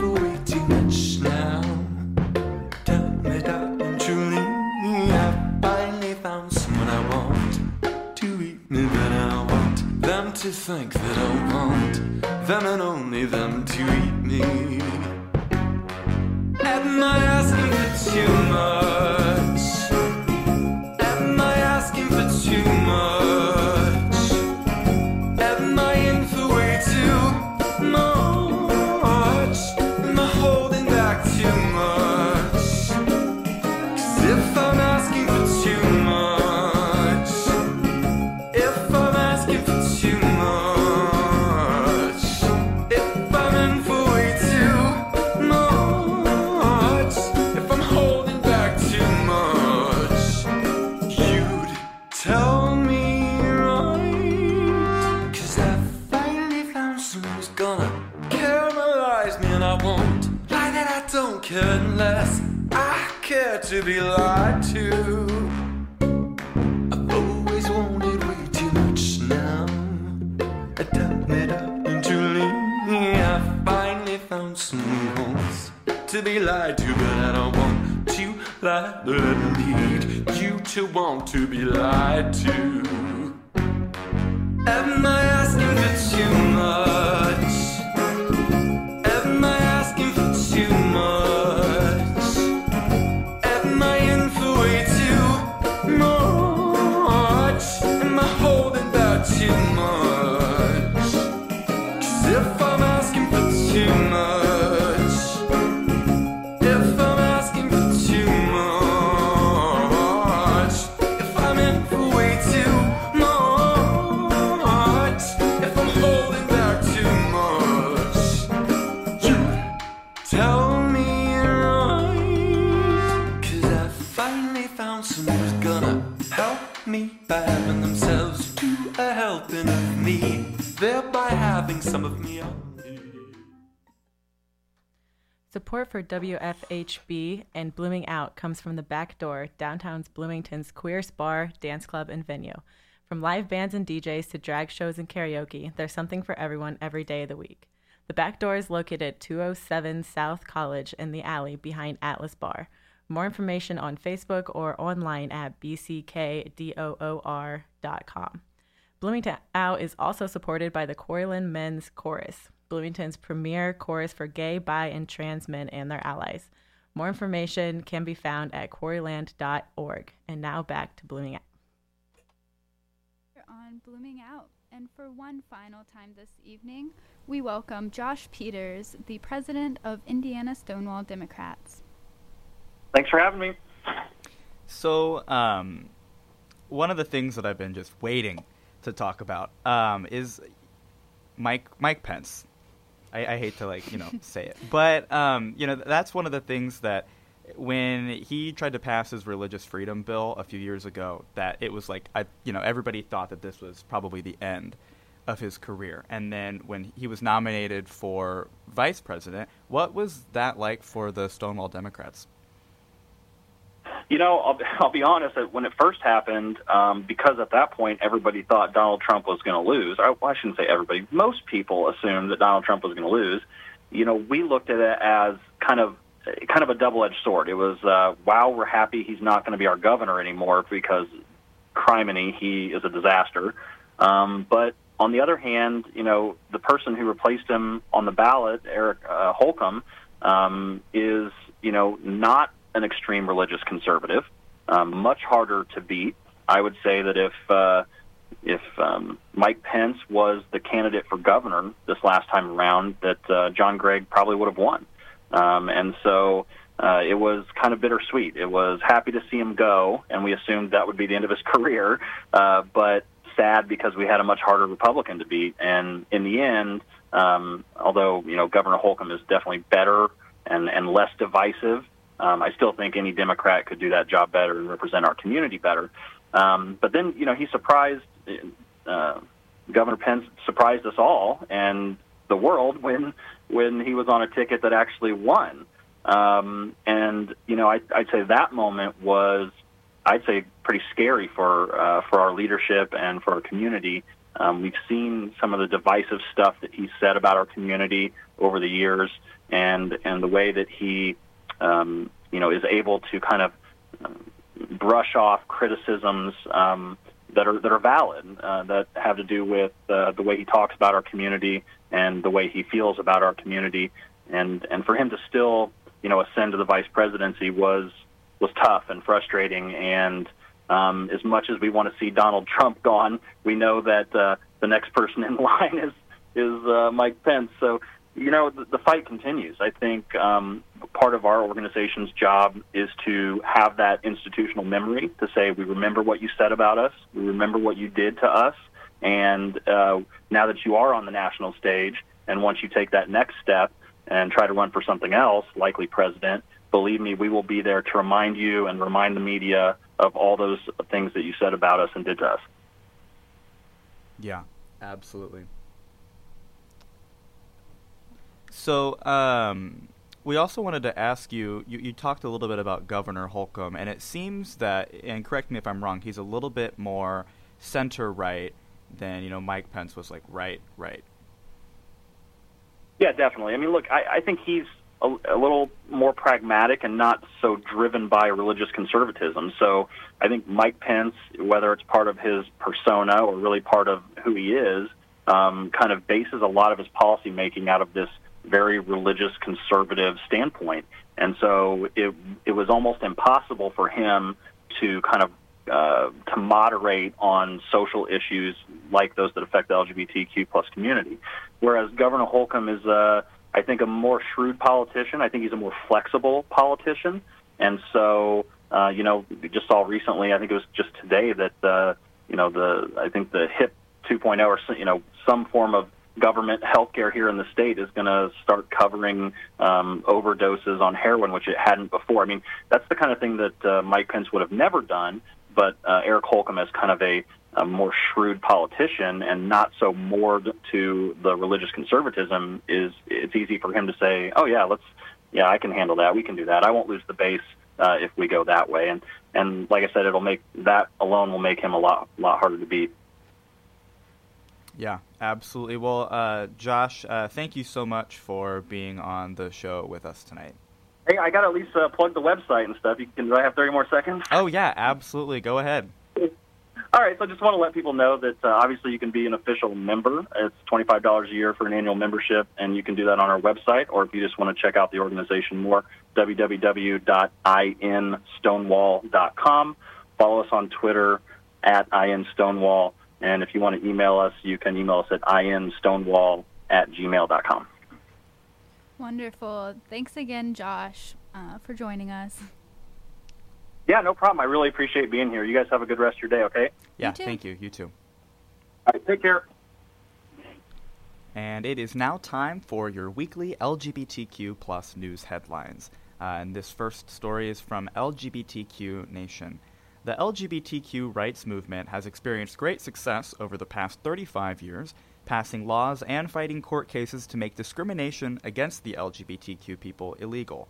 but I want them to think that I want them and only them to eat me. Am I asking for too much? Let lead you to want to be lied to. Support for WFHB and Blooming Out comes from the back door, downtown's Bloomington's queer bar, dance club, and venue. From live bands and DJs to drag shows and karaoke, there's something for everyone every day of the week. The back door is located at 207 South College in the alley behind Atlas Bar. More information on Facebook or online at bckdoor.com. Bloomington Out is also supported by the Quarryland Men's Chorus, Bloomington's premier chorus for gay, bi, and trans men and their allies. More information can be found at quarryland.org. And now back to Blooming Out. We're on Blooming Out. And for one final time this evening, we welcome Josh Peters, the president of Indiana Stonewall Democrats. Thanks for having me. So, um, one of the things that I've been just waiting to talk about um, is Mike Mike Pence. I, I hate to like you know say it, but um, you know that's one of the things that when he tried to pass his religious freedom bill a few years ago, that it was like I, you know everybody thought that this was probably the end of his career. And then when he was nominated for vice president, what was that like for the Stonewall Democrats? You know, I'll, I'll be honest. that When it first happened, um, because at that point everybody thought Donald Trump was going to lose. I, I shouldn't say everybody. Most people assumed that Donald Trump was going to lose. You know, we looked at it as kind of kind of a double-edged sword. It was, uh, wow, we're happy he's not going to be our governor anymore because criminy, he is a disaster. Um, but on the other hand, you know, the person who replaced him on the ballot, Eric uh, Holcomb, um, is, you know, not an extreme religious conservative, um, much harder to beat. I would say that if uh, if um, Mike Pence was the candidate for governor this last time around, that uh, John Gregg probably would have won. Um, and so uh, it was kind of bittersweet. It was happy to see him go, and we assumed that would be the end of his career, uh, but sad because we had a much harder Republican to beat. And in the end, um, although you know Governor Holcomb is definitely better and and less divisive, um, I still think any Democrat could do that job better and represent our community better. Um, but then you know he surprised uh, Governor Pence surprised us all and the world when when he was on a ticket that actually won. Um, and you know, I, I'd say that moment was, I'd say, pretty scary for uh, for our leadership and for our community. Um, we've seen some of the divisive stuff that he said about our community over the years, and and the way that he, um, you know, is able to kind of um, brush off criticisms um, that are that are valid, uh, that have to do with uh, the way he talks about our community and the way he feels about our community, and and for him to still you know ascend to the vice presidency was was tough and frustrating. And um, as much as we want to see Donald Trump gone, we know that uh, the next person in line is is uh, Mike Pence. So you know the, the fight continues. I think um, part of our organization's job is to have that institutional memory to say we remember what you said about us, we remember what you did to us, and uh, now that you are on the national stage, and once you take that next step and try to run for something else, likely president, believe me, we will be there to remind you and remind the media of all those things that you said about us and did to us. Yeah, absolutely. So, um, we also wanted to ask you, you, you talked a little bit about Governor Holcomb, and it seems that, and correct me if I'm wrong, he's a little bit more center right than, you know, Mike Pence was like right, right. Yeah, definitely. I mean, look, I, I think he's a, a little more pragmatic and not so driven by religious conservatism. So I think Mike Pence, whether it's part of his persona or really part of who he is, um, kind of bases a lot of his policy making out of this very religious conservative standpoint. And so it it was almost impossible for him to kind of uh, to moderate on social issues like those that affect the LGBTQ plus community. Whereas Governor Holcomb is, uh, I think, a more shrewd politician. I think he's a more flexible politician. And so, uh, you know, we just saw recently, I think it was just today that, uh, you know, the I think the HIP 2.0 or you know some form of government health care here in the state is going to start covering um, overdoses on heroin, which it hadn't before. I mean, that's the kind of thing that uh, Mike Pence would have never done, but uh, Eric Holcomb as kind of a, a more shrewd politician and not so moored to the religious conservatism is it's easy for him to say, oh yeah, let's yeah, I can handle that. We can do that. I won't lose the base uh, if we go that way. And and like I said, it'll make that alone will make him a lot lot harder to beat. Yeah, absolutely. Well, uh, Josh, uh, thank you so much for being on the show with us tonight. Hey, I got to at least uh, plug the website and stuff. You can, do I have 30 more seconds? Oh, yeah, absolutely. Go ahead. All right, so I just want to let people know that uh, obviously you can be an official member. It's $25 a year for an annual membership, and you can do that on our website, or if you just want to check out the organization more, www.instonewall.com. Follow us on Twitter at instonewall, and if you want to email us, you can email us at instonewall at gmail.com. Wonderful. Thanks again, Josh, uh, for joining us. Yeah, no problem. I really appreciate being here. You guys have a good rest of your day, okay? Yeah, too. thank you. You too. All right, take care. And it is now time for your weekly LGBTQ plus news headlines. Uh, and this first story is from LGBTQ Nation. The LGBTQ rights movement has experienced great success over the past 35 years, passing laws and fighting court cases to make discrimination against the LGBTQ people illegal.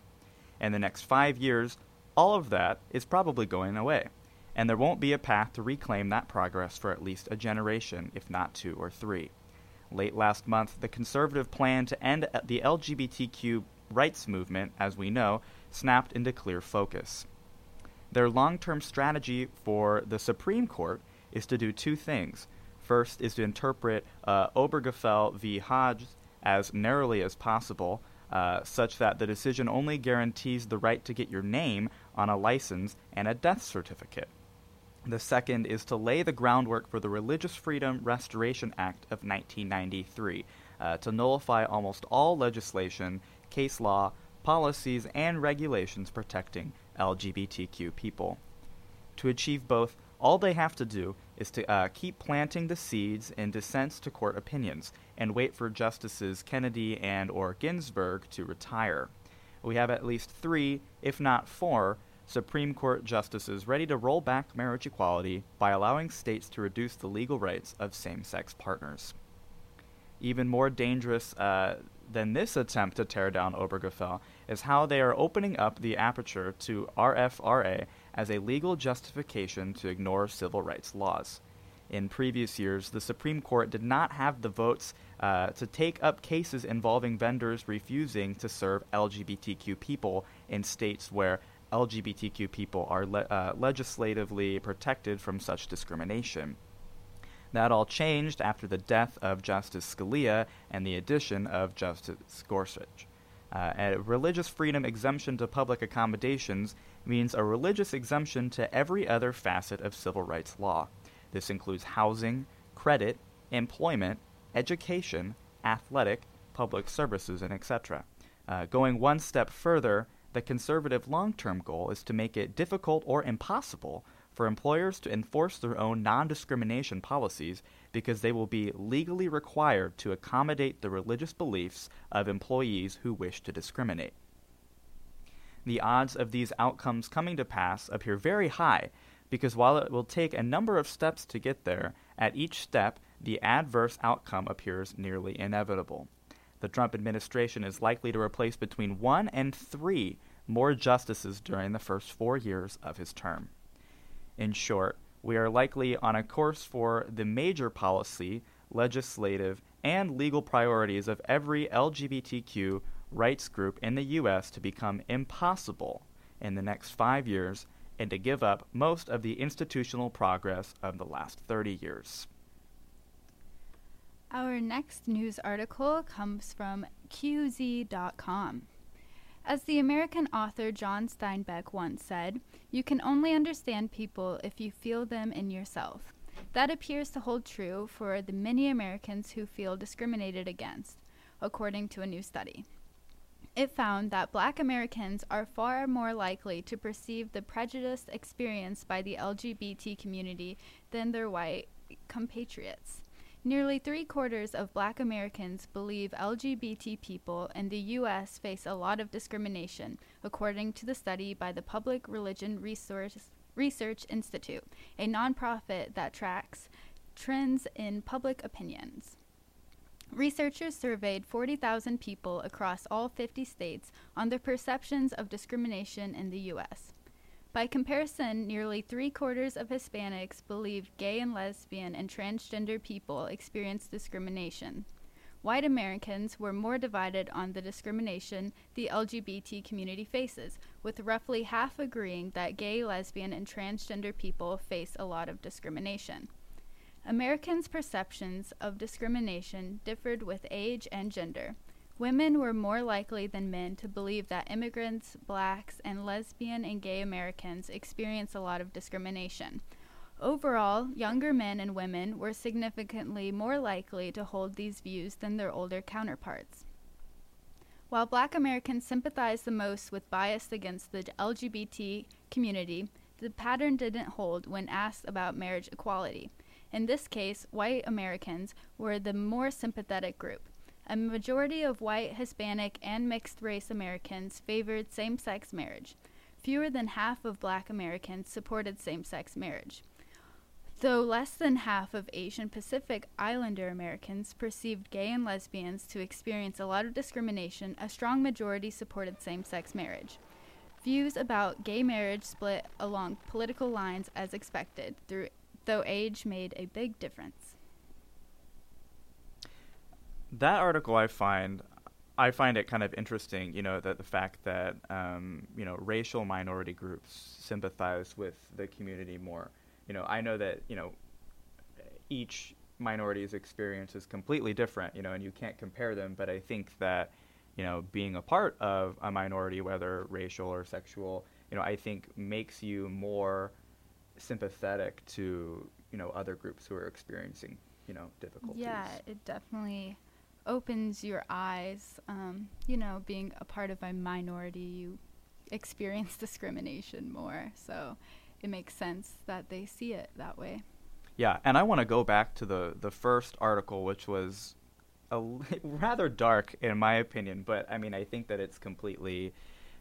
In the next five years, all of that is probably going away, and there won't be a path to reclaim that progress for at least a generation, if not two or three. Late last month, the conservative plan to end the LGBTQ rights movement, as we know, snapped into clear focus. Their long term strategy for the Supreme Court is to do two things. First is to interpret uh, Obergefell v. Hodges as narrowly as possible, uh, such that the decision only guarantees the right to get your name on a license and a death certificate. The second is to lay the groundwork for the Religious Freedom Restoration Act of 1993 uh, to nullify almost all legislation, case law, policies, and regulations protecting LGBTQ people. To achieve both, all they have to do is to uh, keep planting the seeds in dissents to court opinions and wait for Justices Kennedy and or Ginsburg to retire. We have at least three, if not four, Supreme Court justices ready to roll back marriage equality by allowing states to reduce the legal rights of same sex partners. Even more dangerous uh, than this attempt to tear down Obergefell is how they are opening up the aperture to RFRA as a legal justification to ignore civil rights laws. In previous years, the Supreme Court did not have the votes uh, to take up cases involving vendors refusing to serve LGBTQ people in states where LGBTQ people are le- uh, legislatively protected from such discrimination. That all changed after the death of Justice Scalia and the addition of Justice Gorsuch. Uh, a religious freedom exemption to public accommodations means a religious exemption to every other facet of civil rights law. This includes housing, credit, employment, education, athletic, public services, and etc. Uh, going one step further, the conservative long term goal is to make it difficult or impossible for employers to enforce their own non discrimination policies because they will be legally required to accommodate the religious beliefs of employees who wish to discriminate. The odds of these outcomes coming to pass appear very high because while it will take a number of steps to get there, at each step the adverse outcome appears nearly inevitable. The Trump administration is likely to replace between one and three more justices during the first four years of his term. In short, we are likely on a course for the major policy, legislative, and legal priorities of every LGBTQ rights group in the U.S. to become impossible in the next five years and to give up most of the institutional progress of the last 30 years. Our next news article comes from QZ.com. As the American author John Steinbeck once said, you can only understand people if you feel them in yourself. That appears to hold true for the many Americans who feel discriminated against, according to a new study. It found that black Americans are far more likely to perceive the prejudice experienced by the LGBT community than their white compatriots. Nearly three quarters of black Americans believe LGBT people in the U.S. face a lot of discrimination, according to the study by the Public Religion Resource Research Institute, a nonprofit that tracks trends in public opinions. Researchers surveyed 40,000 people across all 50 states on their perceptions of discrimination in the U.S. By comparison, nearly three quarters of Hispanics believe gay and lesbian and transgender people experience discrimination. White Americans were more divided on the discrimination the LGBT community faces, with roughly half agreeing that gay, lesbian, and transgender people face a lot of discrimination. Americans' perceptions of discrimination differed with age and gender. Women were more likely than men to believe that immigrants, blacks, and lesbian and gay Americans experience a lot of discrimination. Overall, younger men and women were significantly more likely to hold these views than their older counterparts. While black Americans sympathize the most with bias against the LGBT community, the pattern didn't hold when asked about marriage equality. In this case, white Americans were the more sympathetic group. A majority of white, Hispanic, and mixed race Americans favored same sex marriage. Fewer than half of black Americans supported same sex marriage. Though less than half of Asian Pacific Islander Americans perceived gay and lesbians to experience a lot of discrimination, a strong majority supported same sex marriage. Views about gay marriage split along political lines as expected, through, though age made a big difference. That article I find I find it kind of interesting, you know, that the fact that um, you know racial minority groups sympathize with the community more. You know, I know that you know each minority's experience is completely different, you know, and you can't compare them. But I think that you know being a part of a minority, whether racial or sexual, you know, I think makes you more sympathetic to you know other groups who are experiencing you know difficulties. Yeah, it definitely opens your eyes. Um, you know, being a part of a minority, you experience discrimination more. So it makes sense that they see it that way. Yeah, and I want to go back to the the first article, which was rather dark in my opinion, but I mean, I think that it's completely,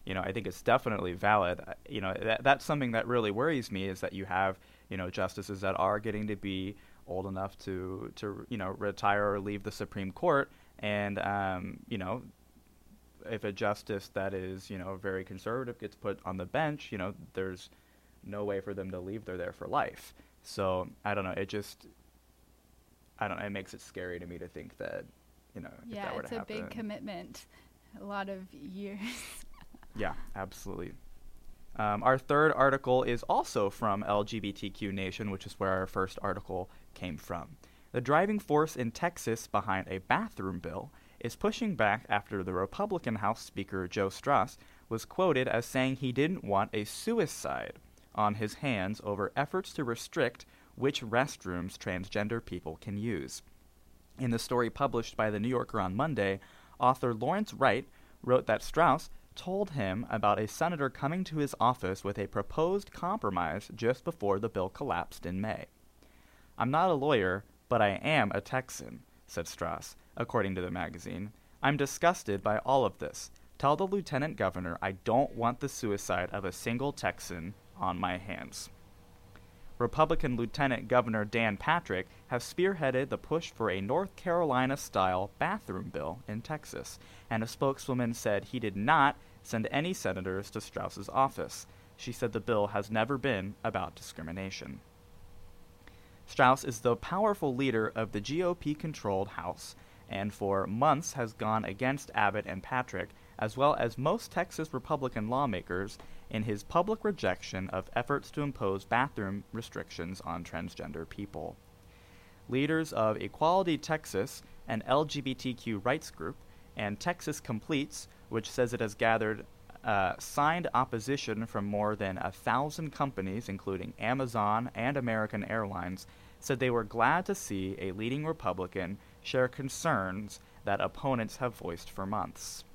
you know, I think it's definitely valid. Uh, You know, that that's something that really worries me is that you have, you know, justices that are getting to be old enough to to you know retire or leave the Supreme Court, and um, you know, if a justice that is you know very conservative gets put on the bench, you know, there's no way for them to leave. They're there for life. So I don't know. It just, I don't know. It makes it scary to me to think that, you know, if yeah, that were it's to a happen. big commitment. A lot of years. Yeah, absolutely. Um, our third article is also from LGBTQ Nation, which is where our first article came from. The driving force in Texas behind a bathroom bill is pushing back after the Republican House Speaker Joe Straus was quoted as saying he didn't want a suicide on his hands over efforts to restrict which restrooms transgender people can use. In the story published by The New Yorker on Monday, author Lawrence Wright wrote that Straus told him about a senator coming to his office with a proposed compromise just before the bill collapsed in May. I'm not a lawyer, but I am a Texan, said Straus, according to the magazine. I'm disgusted by all of this. Tell the lieutenant governor I don't want the suicide of a single Texan on my hands. Republican Lieutenant Governor Dan Patrick has spearheaded the push for a North Carolina style bathroom bill in Texas, and a spokeswoman said he did not send any senators to Straus's office. She said the bill has never been about discrimination. Straus is the powerful leader of the GOP controlled House, and for months has gone against Abbott and Patrick, as well as most Texas Republican lawmakers, in his public rejection of efforts to impose bathroom restrictions on transgender people. Leaders of Equality Texas, an LGBTQ rights group, and Texas Competes, which says it has gathered uh, signed opposition from more than a thousand companies, including Amazon and American Airlines, said they were glad to see a leading Republican share concerns that opponents have voiced for months.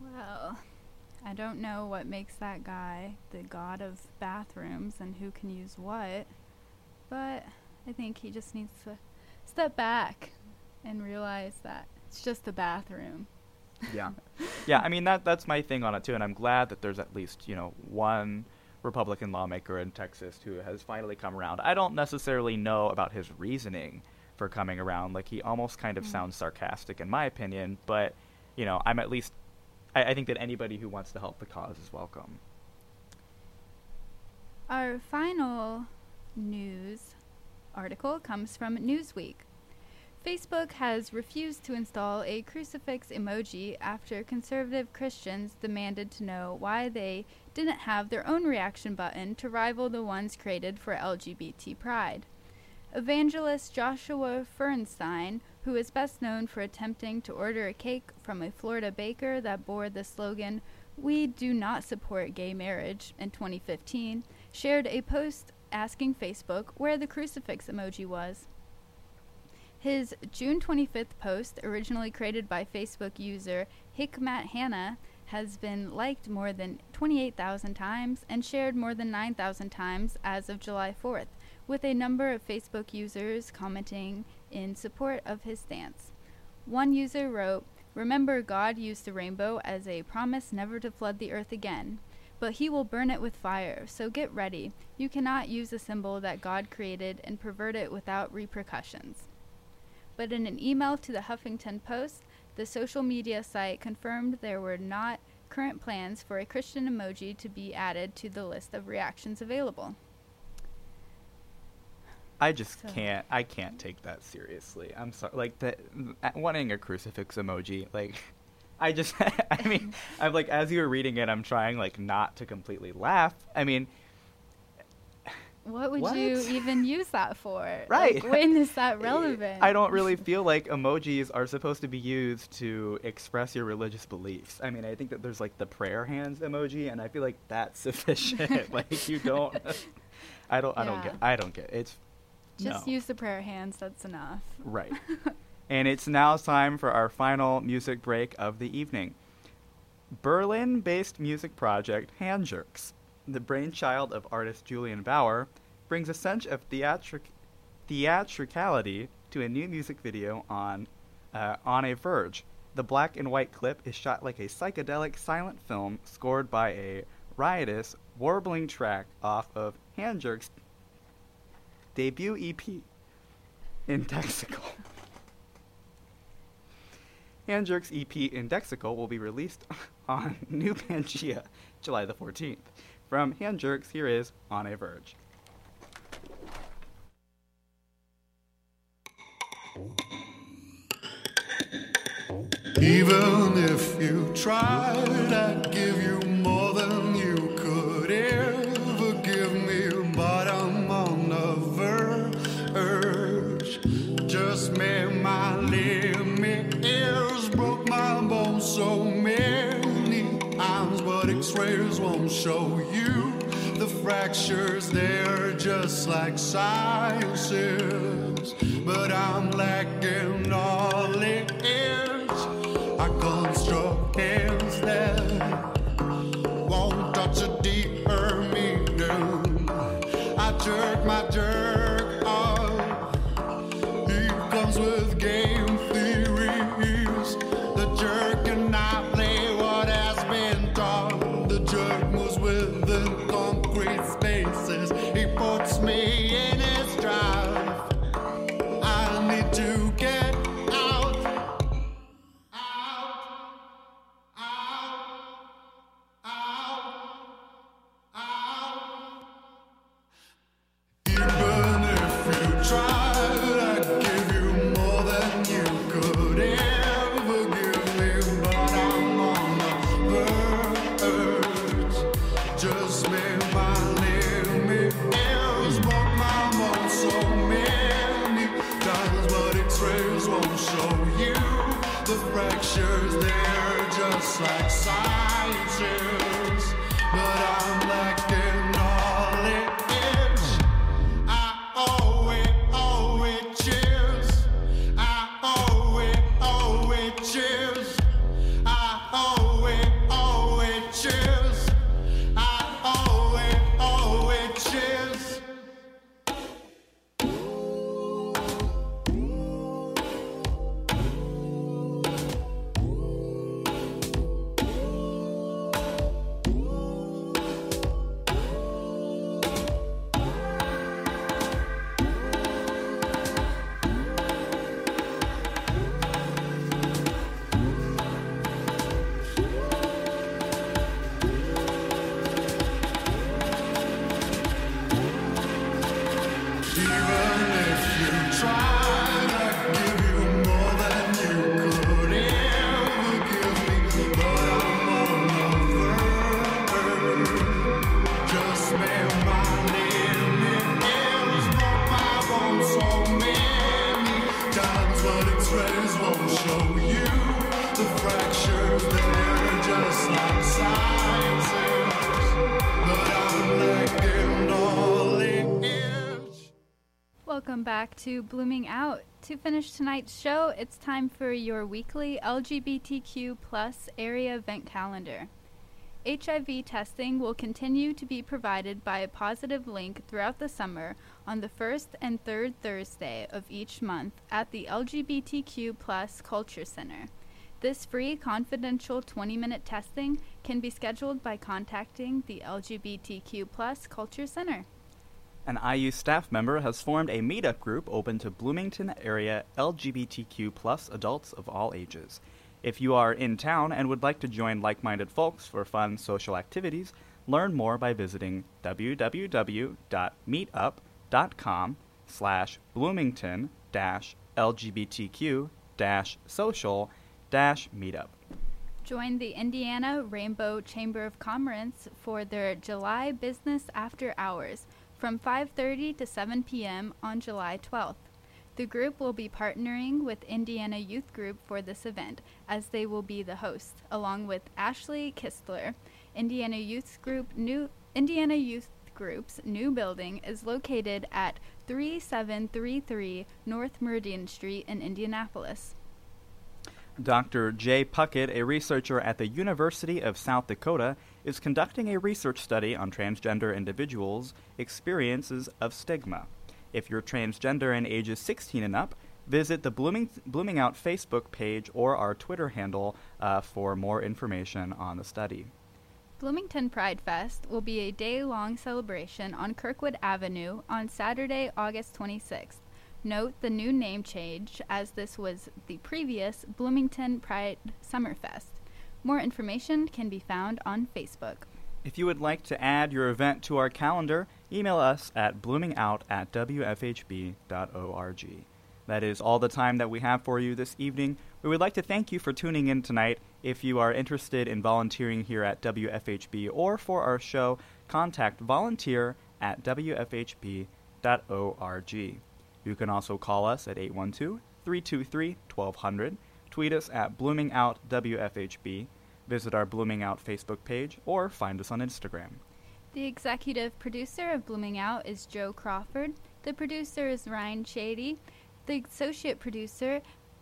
Well, I don't know what makes that guy the god of bathrooms and who can use what, but I think he just needs to step back and realize that it's just a bathroom. Yeah. yeah, I mean that that's my thing on it too and I'm glad that there's at least, you know, one Republican lawmaker in Texas who has finally come around. I don't necessarily know about his reasoning for coming around. Like he almost kind of Mm. sounds sarcastic in my opinion, but you know, I'm at least I, I think that anybody who wants to help the cause is welcome. Our final news article comes from Newsweek. Facebook has refused to install a crucifix emoji after conservative Christians demanded to know why they didn't have their own reaction button to rival the ones created for LGBT pride. Evangelist Joshua Feuerstein, who is best known for attempting to order a cake from a Florida baker that bore the slogan, We do not support gay marriage, in 2015, shared a post asking Facebook where the crucifix emoji was. His June 25th post, originally created by Facebook user Hikmat Hanna, has been liked more than 28,000 times and shared more than 9,000 times as of July 4th, with a number of Facebook users commenting in support of his stance. One user wrote, Remember, God used the rainbow as a promise never to flood the earth again. But he will burn it with fire, so get ready. You cannot use a symbol that God created and pervert it without repercussions. But in an email to the Huffington Post, the social media site confirmed there were not current plans for a Christian emoji to be added to the list of reactions available. I just So- can't. I can't take that seriously. I'm sorry. Like that, uh, wanting a crucifix emoji. Like, I just. I mean, I'm like as you were reading it, I'm trying like not to completely laugh. I mean, What would What? you even use that for? Right. Like, when is that relevant? I don't really feel like emojis are supposed to be used to express your religious beliefs. I mean, I think that there's like the prayer hands emoji, and I feel like that's sufficient. like you don't. I don't. I don't get. I don't get. It. It's Just no. use the prayer hands, that's enough. Right. and it's now time for our final music break of the evening. Berlin based music project Hand Jerks, the brainchild of artist Julian Bauer, brings a sense of theatric- theatricality to a new music video on, uh, on a Verge. The black and white clip is shot like a psychedelic silent film scored by a riotous, warbling track off of Handjerks' debut EP Indexical. Hand Jerks EP Indexical, will be released on New Pangea July the 14th. From Handjerks, here is On a Verge. Even if you tried, I'd give you more than you could ever give me. But I'm on the verge. Just made my limit. Ears broke my bones so many times, but X-rays won't show you fractures. They're just like sciences, but I'm lacking all knowledge. Me Welcome back to Blooming Out. To finish tonight's show, it's time for your weekly LGBTQ plus area event calendar. HIV testing will continue to be provided by a positive link throughout the summer on the first and third Thursday of each month at the LGBTQ plus Culture Center. This free confidential 20-minute testing can be scheduled by contacting the LGBTQ plus Culture Center. An IU staff member has formed a meetup group open to Bloomington area LGBTQ plus adults of all ages. If you are in town and would like to join like-minded folks for fun social activities, learn more by visiting www.meetup.com slash bloomington dash LGBTQ dash social dash meetup. Join the Indiana Rainbow Chamber of Commerce for their July Business After Hours from 5:30 to 7 p.m. on July 12th. The group will be partnering with Indiana Youth Group for this event, as they will be the host, along with Ashley Kistler. Indiana Youth Group new Indiana Youth Group's new building is located at 3733 North Meridian Street in Indianapolis. Dr. Jae Puckett, a researcher at the University of South Dakota, is conducting a research study on transgender individuals' experiences of stigma. If you're transgender and ages 16 and up, visit the Blooming, Blooming Out Facebook page or our Twitter handle uh, for more information on the study. Bloomington Pride Fest will be a day long celebration on Kirkwood Avenue on Saturday, August 26th. Note the new name change as this was the previous Bloomington Pride Summerfest. More information can be found on Facebook. If you would like to add your event to our calendar, email us at bloomingout at wfhb.org. That is all the time that we have for you this evening. We would like to thank you for tuning in tonight. If you are interested in volunteering here at WFHB or for our show, contact volunteer at wfhb.org. You can also call us at 812 323 1200, tweet us at bloomingoutwfhb, visit our Blooming Out Facebook page, or find us on Instagram. The executive producer of Blooming Out is Joe Crawford. The producer is Ryne Shadday. The associate producer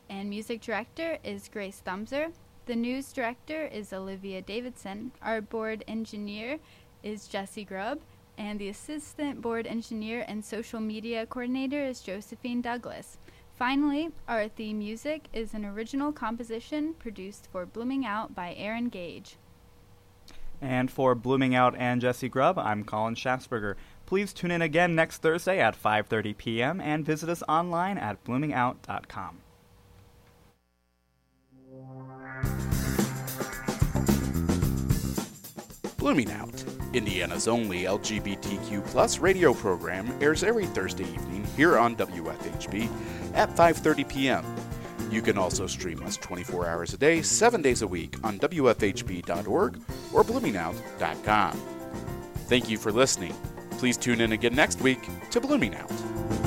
and music director is Grace Thumser. The news director is Olivia Davidson. Our board engineer is Jessie Grubb. And the assistant board engineer and social media coordinator is Josephine Douglas. Finally, our theme music is an original composition produced for Blooming Out by Aaron Gage. And for Blooming Out and Jessie Grubb, I'm Colin Shassberger. Please tune in again next Thursday at 5:30 p.m. and visit us online at bloomingout.com. Blooming Out, Indiana's only LGBTQ plus radio program, airs every Thursday evening here on WFHB at 5:30 p.m. You can also stream us 24 hours a day, 7 days a week on WFHB.org or bloomingout.com. Thank you for listening. Please tune in again next week to Blooming Out.